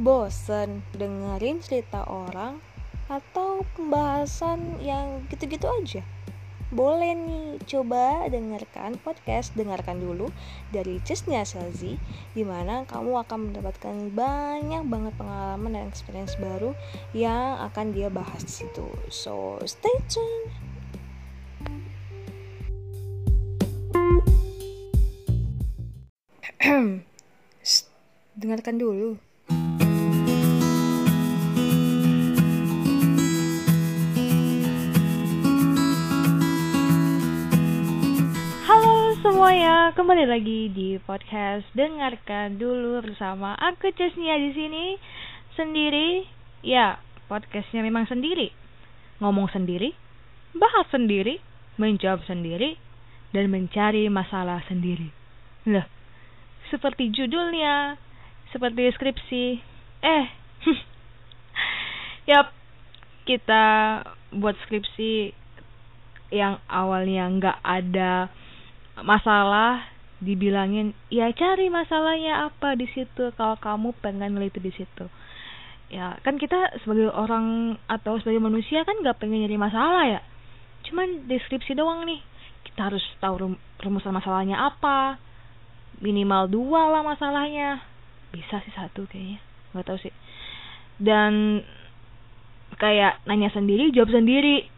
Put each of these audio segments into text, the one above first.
Bosen dengerin cerita orang atau pembahasan yang gitu-gitu aja? Boleh nih, coba dengarkan podcast Dengarkan dulu dari Cisnya Selzi Di mana kamu akan mendapatkan banyak banget pengalaman dan experience baru yang akan dia bahas di situ. So, stay tuned. Dengarkan dulu. Semuanya, kembali lagi di podcast Dengarkan dulu bersama aku Cesnia di sini sendiri. Ya, podcastnya memang sendiri. Ngomong sendiri, bahas sendiri, menjawab sendiri, dan mencari masalah sendiri. Loh, seperti judulnya, seperti deskripsi. Eh, yap, kita buat skripsi yang awalnya nggak ada masalah dibilangin ya cari masalahnya apa di situ kalau kamu pengen neliti di situ. Ya kan kita sebagai orang atau sebagai manusia kan nggak pengen nyari masalah ya. Cuman deskripsi doang nih. Kita harus tahu rum rumusan masalahnya apa. Minimal dua lah masalahnya. Bisa sih satu kayaknya. Nggak tahu sih. Dan kayak nanya sendiri jawab sendiri.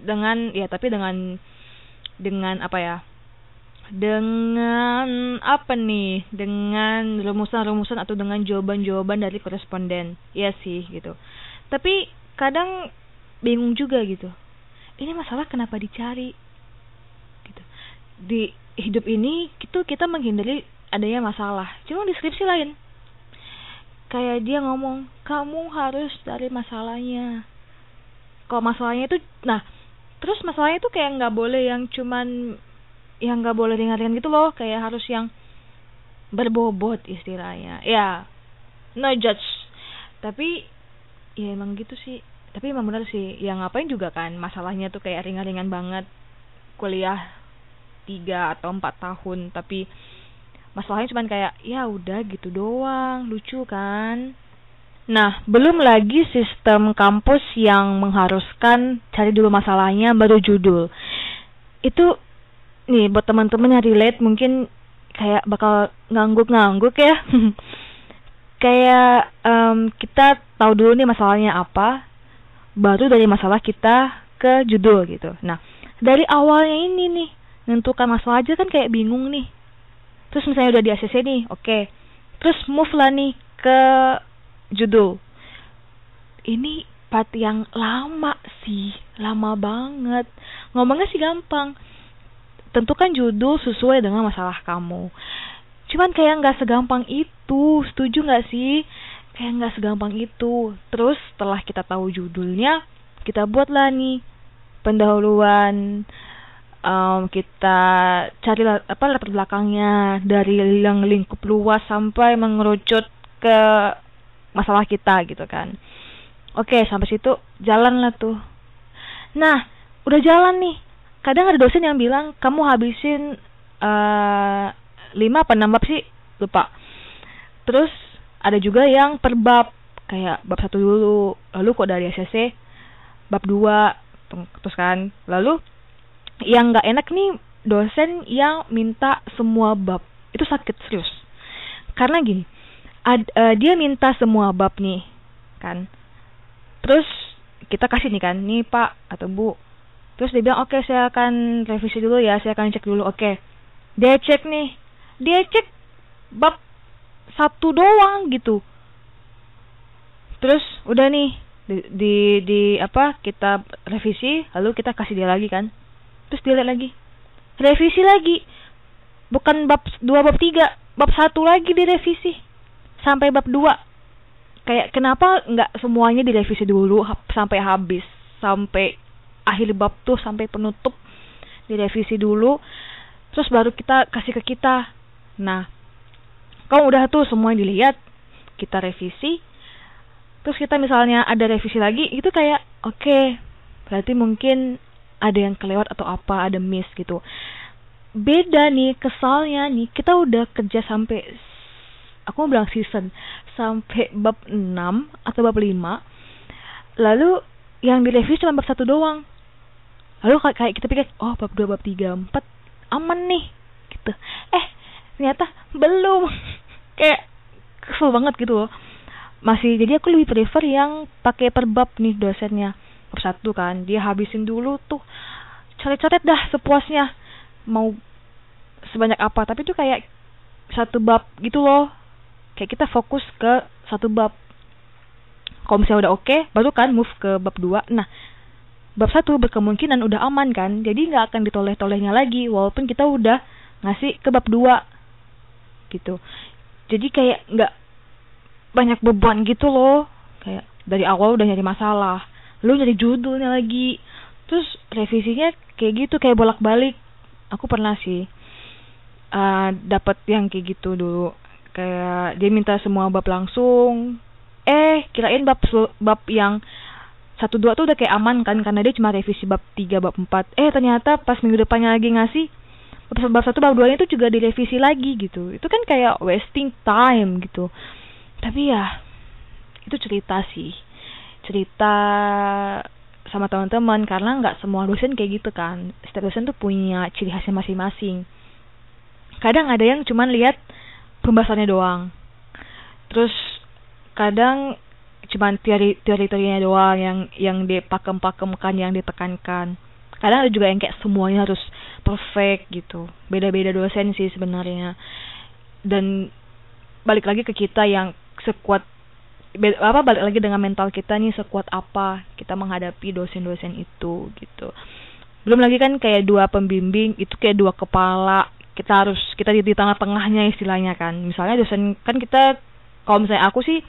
Dengan ya tapi dengan dengan apa ya dengan apa nih? Dengan rumusan-rumusan atau dengan jawaban-jawaban dari koresponden. Ya sih gitu. Tapi kadang bingung juga gitu. Ini masalah kenapa dicari? Gitu. Di hidup ini itu kita menghindari adanya masalah. Cuma deskripsi lain. Kayak dia ngomong kamu harus cari masalahnya. Kalau masalahnya itu nah terus masalahnya tuh kayak nggak boleh yang cuman yang nggak boleh ringan-ringan gitu loh kayak harus yang berbobot istilahnya. Ya no judge. Tapi ya emang gitu sih. Tapi emang benar sih yang ngapain juga kan masalahnya tuh kayak ringan-ringan banget. Kuliah tiga atau empat tahun tapi masalahnya cuman kayak ya udah gitu doang lucu kan. Nah, belum lagi sistem kampus yang mengharuskan cari dulu masalahnya baru judul. Itu nih buat teman-teman yang relate mungkin kayak bakal ngangguk-ngangguk ya. kayak um, kita tahu dulu nih masalahnya apa, baru dari masalah kita ke judul gitu. Nah, dari awalnya ini nih, nentukan masalah aja kan kayak bingung nih. Terus misalnya udah di ACC nih, oke. Okay. Terus move lah nih ke judul. Ini part yang lama sih, lama banget. Ngomongnya sih gampang. Tentukan judul sesuai dengan masalah kamu. Cuman kayak nggak segampang itu, setuju nggak sih? Kayak nggak segampang itu. Terus setelah kita tahu judulnya, kita buatlah nih pendahuluan. Um, kita cari apa latar belakangnya dari yang lingkup luas sampai mengerucut ke masalah kita gitu kan oke sampai situ jalan lah tuh nah udah jalan nih kadang ada dosen yang bilang kamu habisin uh, lima apa enam bab sih? Lupa. Terus ada juga yang per bab kayak bab satu dulu lalu kok dari SSC bab dua terus kan. Lalu yang nggak enak nih dosen yang minta semua bab. Itu sakit serius. Karena gini ad, uh, dia minta semua bab nih kan. Terus kita kasih nih kan nih pak atau bu terus dia bilang oke okay, saya akan revisi dulu ya saya akan cek dulu. Oke. Okay. dia cek nih dia cek bab satu doang gitu. Terus udah nih di, di di apa kita revisi lalu kita kasih dia lagi kan. Terus dia lihat lagi. Revisi lagi. Bukan bab dua bab tiga bab satu lagi direvisi. Sampai bab 2 kayak kenapa nggak semuanya direvisi dulu sampai habis sampai akhir bab tuh sampai penutup direvisi dulu terus baru kita kasih ke kita. Nah kalau udah tuh semua dilihat kita revisi terus kita misalnya ada revisi lagi itu kayak oke okay, berarti mungkin ada yang kelewat atau apa ada miss gitu. Beda nih kesalnya nih kita udah kerja sampai aku mau bilang season sampai bab 6 atau bab 5 lalu yang direvisi cuma bab satu doang lalu kayak kita pikir oh bab 2 bab 3 4 aman nih gitu. Eh ternyata belum. Kayak kesel banget gitu loh. Masih jadi aku lebih prefer yang pakai per bab nih dosennya. Bab satu kan dia habisin dulu tuh coret-coret dah sepuasnya. Mau sebanyak apa tapi itu kayak satu bab gitu loh. Kayak kita fokus ke satu bab. Kalau misalnya udah oke okay, baru kan move ke bab dua. Nah bab satu berkemungkinan udah aman kan? Jadi nggak akan ditoleh-tolehnya lagi walaupun kita udah ngasih ke bab dua. Gitu. Jadi kayak nggak banyak beban gitu loh. Kayak dari awal udah nyari masalah. Lu nyari judulnya lagi. Terus revisinya kayak gitu kayak bolak-balik. Aku pernah sih uh, dapat yang kayak gitu dulu. Kayak dia minta semua bab langsung. Eh kirain bab bab yang satu dua tuh udah kayak aman kan karena dia cuma revisi bab tiga bab empat. Eh ternyata pas minggu depannya lagi ngasih bab, satu bab dua itu juga direvisi lagi gitu. Itu kan kayak wasting time gitu. Tapi ya itu cerita sih. Cerita sama teman-teman karena nggak semua dosen kayak gitu kan. Setiap dosen tuh punya ciri khasnya masing-masing. Kadang ada yang cuman lihat pembahasannya doang. Terus kadang cuma teori teori teorinya doang yang yang dipakem-pakemkan yang ditekankan. Kadang ada juga yang kayak semuanya harus perfect gitu. Beda-beda dosen sih sebenarnya. Dan balik lagi ke kita yang sekuat apa balik lagi dengan mental kita nih sekuat apa kita menghadapi dosen-dosen itu gitu. Belum lagi kan kayak dua pembimbing itu kayak dua kepala kita harus kita di, di tengah-tengahnya istilahnya kan. Misalnya dosen kan kita kalau misalnya aku sih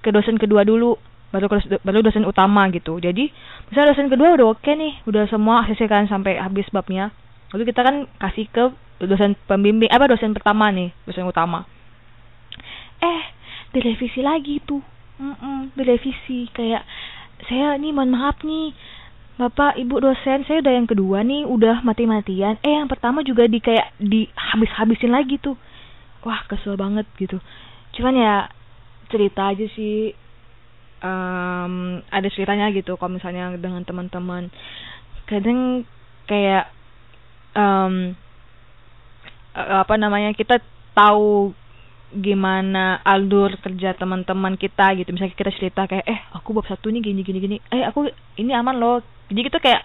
ke dosen kedua dulu baru baru dosen utama gitu jadi misalnya dosen kedua udah oke nih udah semua ACC kan sampai habis babnya lalu kita kan kasih ke dosen pembimbing apa dosen pertama nih dosen utama eh direvisi lagi tuh mm -mm, direvisi kayak saya nih mohon maaf nih Bapak, Ibu dosen, saya udah yang kedua nih, udah mati-matian. Eh, yang pertama juga di kayak di habis-habisin lagi tuh. Wah, kesel banget gitu. Cuman ya cerita aja sih. Um, ada ceritanya gitu kalau misalnya dengan teman-teman. Kadang kayak um, apa namanya kita tahu gimana alur kerja teman-teman kita gitu. Misalnya kita cerita kayak eh aku bab satu nih gini gini gini. Eh aku ini aman loh. Jadi gitu kayak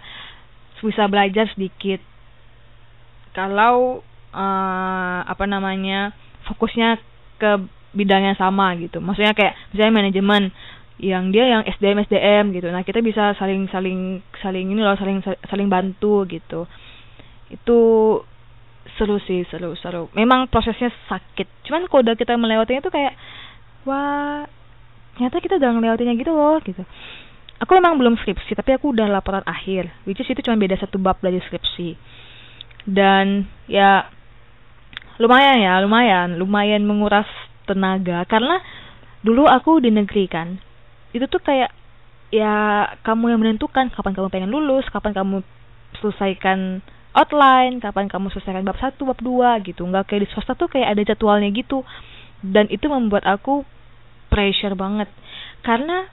bisa belajar sedikit. Kalau uh, apa namanya fokusnya ke bidang yang sama gitu. Maksudnya kayak misalnya manajemen yang dia yang SDM SDM gitu. Nah kita bisa saling saling saling ini loh saling saling bantu gitu. Itu seru sih seru seru. Memang prosesnya sakit. Cuman kalau udah kita melewatinya tuh kayak wah ternyata kita udah melewatinya gitu loh gitu. Aku memang belum skripsi tapi aku udah laporan akhir. Which is itu cuma beda satu bab dari skripsi. Dan ya lumayan ya lumayan. Lumayan menguras tenaga. Karena dulu aku di negeri kan itu tuh kayak ya kamu yang menentukan kapan kamu pengen lulus kapan kamu selesaikan outline kapan kamu selesaikan bab satu bab dua gitu. Nggak kayak di swasta tuh kayak ada jadwalnya gitu. Dan itu membuat aku pressure banget. Karena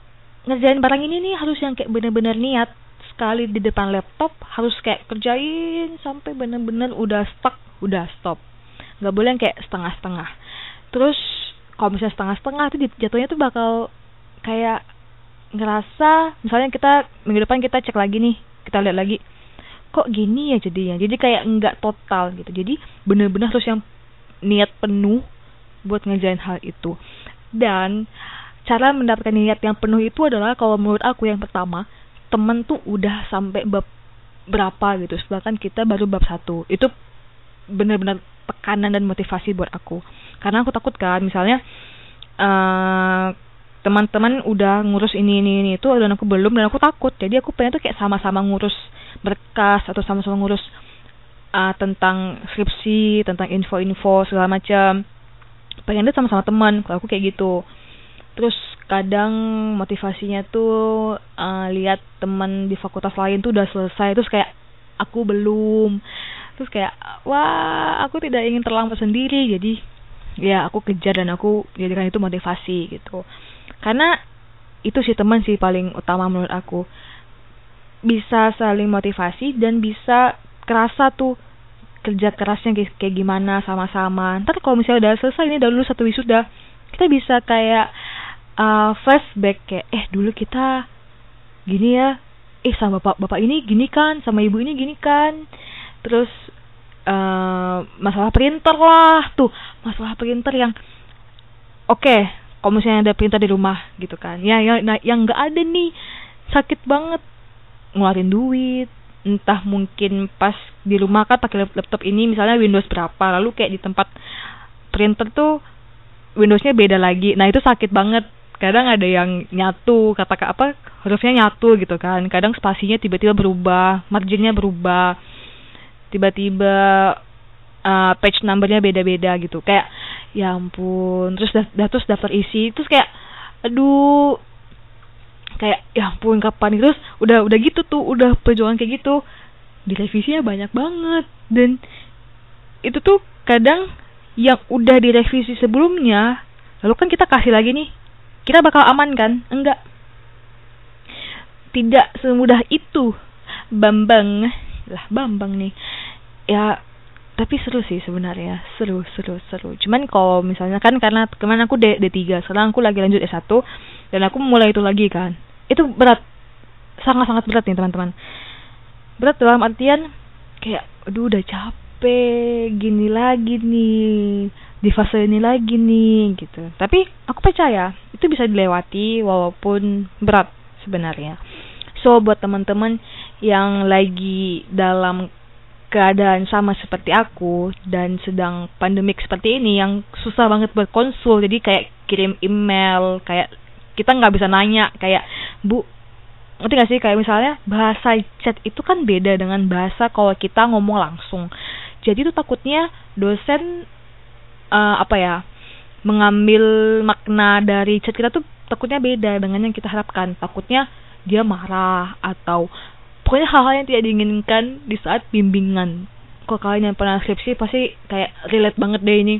ngerjain barang ini nih harus yang kayak bener-bener niat sekali di depan laptop harus kayak kerjain sampai bener-bener udah stuck udah stop. Nggak boleh yang kayak setengah-setengah. Terus kalau misalnya setengah-setengah tuh jatuhnya tuh bakal kayak ngerasa misalnya kita minggu depan kita cek lagi nih kita lihat lagi kok gini ya jadinya? Jadi kayak nggak total gitu. Jadi bener-bener harus yang niat penuh buat ngerjain hal itu. Dan cara mendapatkan niat yang penuh itu adalah kalau menurut aku yang pertama temen tuh udah sampai bab berapa gitu. Sedangkan kita baru bab satu. Itu bener-bener tekanan dan motivasi buat aku. Karena aku takut kan misalnya uh, teman-teman udah ngurus ini ini ini itu dan aku belum dan aku takut. Jadi aku pengen tuh kayak sama-sama ngurus berkas atau sama-sama ngurus uh, tentang skripsi tentang info-info segala macam. Pengen tuh sama-sama teman kalau aku kayak gitu. Terus kadang motivasinya tuh uh, lihat teman di fakultas lain tuh udah selesai terus kayak aku belum terus kayak wah aku tidak ingin terlambat sendiri jadi ya aku kejar dan aku jadikan itu motivasi gitu. Karena itu sih teman sih paling utama menurut aku. Bisa saling motivasi dan bisa kerasa tuh kerja kerasnya kayak, gimana sama-sama. Ntar kalau misalnya udah selesai ini udah lulus satu wisuda kita bisa kayak uh, flashback kayak eh dulu kita gini ya. Eh sama bapak bapak ini gini kan sama ibu ini gini kan terus uh, masalah printer lah tuh. Masalah printer yang oke okay, kalau misalnya ada printer di rumah gitu kan. Ya yang nah, yang nggak ada nih sakit banget. Ngeluarin duit. Entah mungkin pas di rumah kan pakai laptop ini misalnya Windows berapa. Lalu kayak di tempat printer tuh Windowsnya beda lagi. Nah itu sakit banget. Kadang ada yang nyatu kata apa hurufnya nyatu gitu kan. Kadang spasinya tiba-tiba berubah marginnya berubah tiba-tiba uh, page numbernya beda-beda gitu. Kayak ya ampun terus dah, terus daftar isi terus kayak aduh kayak ya ampun kapan terus udah udah gitu tuh udah perjuangan kayak gitu direvisinya banyak banget. Dan itu tuh kadang yang udah direvisi sebelumnya lalu kan kita kasih lagi nih kita bakal aman kan? Enggak. Tidak semudah itu. Bambang lah Bambang nih ya tapi seru sih sebenarnya. Seru seru seru. Cuman kalau misalnya kan karena kemarin aku D D3 sekarang aku lagi lanjut S1 dan aku mulai itu lagi kan. Itu berat sangat-sangat berat nih teman-teman. Berat dalam artian kayak aduh udah capek gini lagi nih di fase ini lagi nih gitu. Tapi aku percaya itu bisa dilewati walaupun berat sebenarnya. So buat teman-teman yang lagi dalam keadaan sama seperti aku dan sedang pandemik seperti ini yang susah banget buat konsul. Jadi kayak kirim email kayak kita nggak bisa nanya kayak bu ngerti gak sih? Kayak misalnya bahasa chat itu kan beda dengan bahasa kalau kita ngomong langsung. Jadi itu takutnya dosen uh, apa ya mengambil makna dari chat kita tuh takutnya beda dengan yang kita harapkan. Takutnya dia marah atau pokoknya hal-hal yang tidak diinginkan di saat bimbingan. Kalau kalian yang pernah skripsi pasti kayak relate banget deh ini.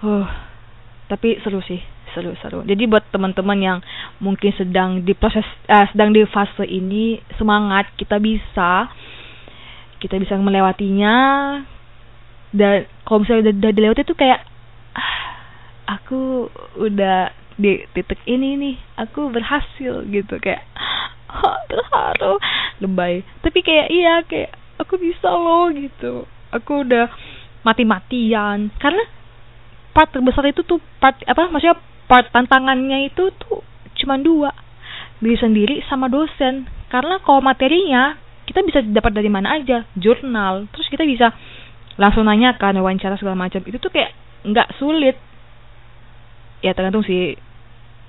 Uh, tapi seru sih seru-seru. Jadi buat teman-teman yang mungkin sedang di proses uh, sedang di fase ini semangat kita bisa kita bisa melewatinya. Dan kalau misalnya udah, udah dilewati itu kayak ah, aku udah di titik ini nih aku berhasil gitu. Kayak terharu lebay. Tapi kayak iya kayak aku bisa loh gitu. Aku udah mati-matian. Karena part terbesar itu tuh part apa maksudnya part tantangannya itu tuh cuma dua. Diri sendiri sama dosen. Karena kalau materinya kita bisa dapat dari mana aja? Jurnal. Terus kita bisa langsung nanya kan wawancara segala macam. Itu tuh kayak nggak sulit. Ya tergantung sih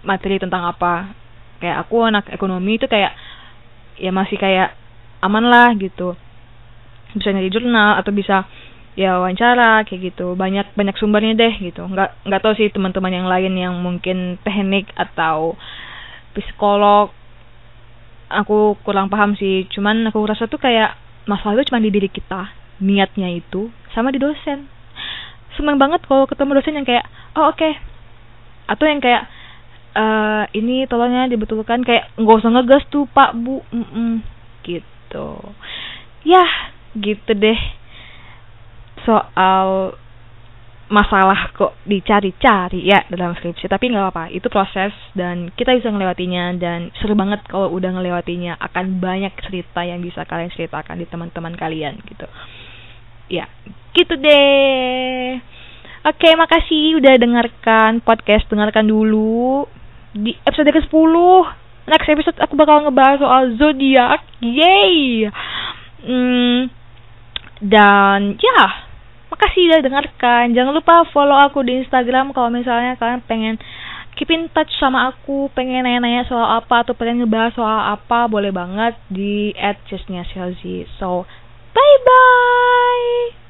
materi tentang apa kayak aku anak ekonomi itu kayak ya masih kayak aman lah gitu. Bisa nyari jurnal atau bisa ya wawancara kayak gitu. Banyak banyak sumbernya deh gitu. Nggak nggak tahu sih teman-teman yang lain yang mungkin teknik atau psikolog. Aku kurang paham sih. Cuman aku rasa tuh kayak masalah itu cuma di diri kita niatnya itu sama di dosen. Seneng banget kalau ketemu dosen yang kayak oh oke. Okay. atau yang kayak uh, ini tolongnya dibetulkan kayak nggak usah ngegas tuh pak bu. Mm -mm, gitu. Ya gitu deh. Soal masalah kok dicari-cari ya dalam skripsi tapi nggak apa-apa. Itu proses dan kita bisa ngelewatinya dan seru banget kalau udah ngelewatinya. Akan banyak cerita yang bisa kalian ceritakan di teman-teman kalian gitu. Ya gitu deh. Oke makasih udah dengarkan podcast dengarkan dulu di episode ke 10 next episode aku bakal ngebahas soal zodiak. Yay! Hmm, dan ya. Makasih udah dengarkan. Jangan lupa follow aku di Instagram kalau misalnya kalian pengen keep in touch sama aku, pengen nanya-nanya soal apa atau pengen ngebahas soal apa, boleh banget di @chesnya So, bye bye.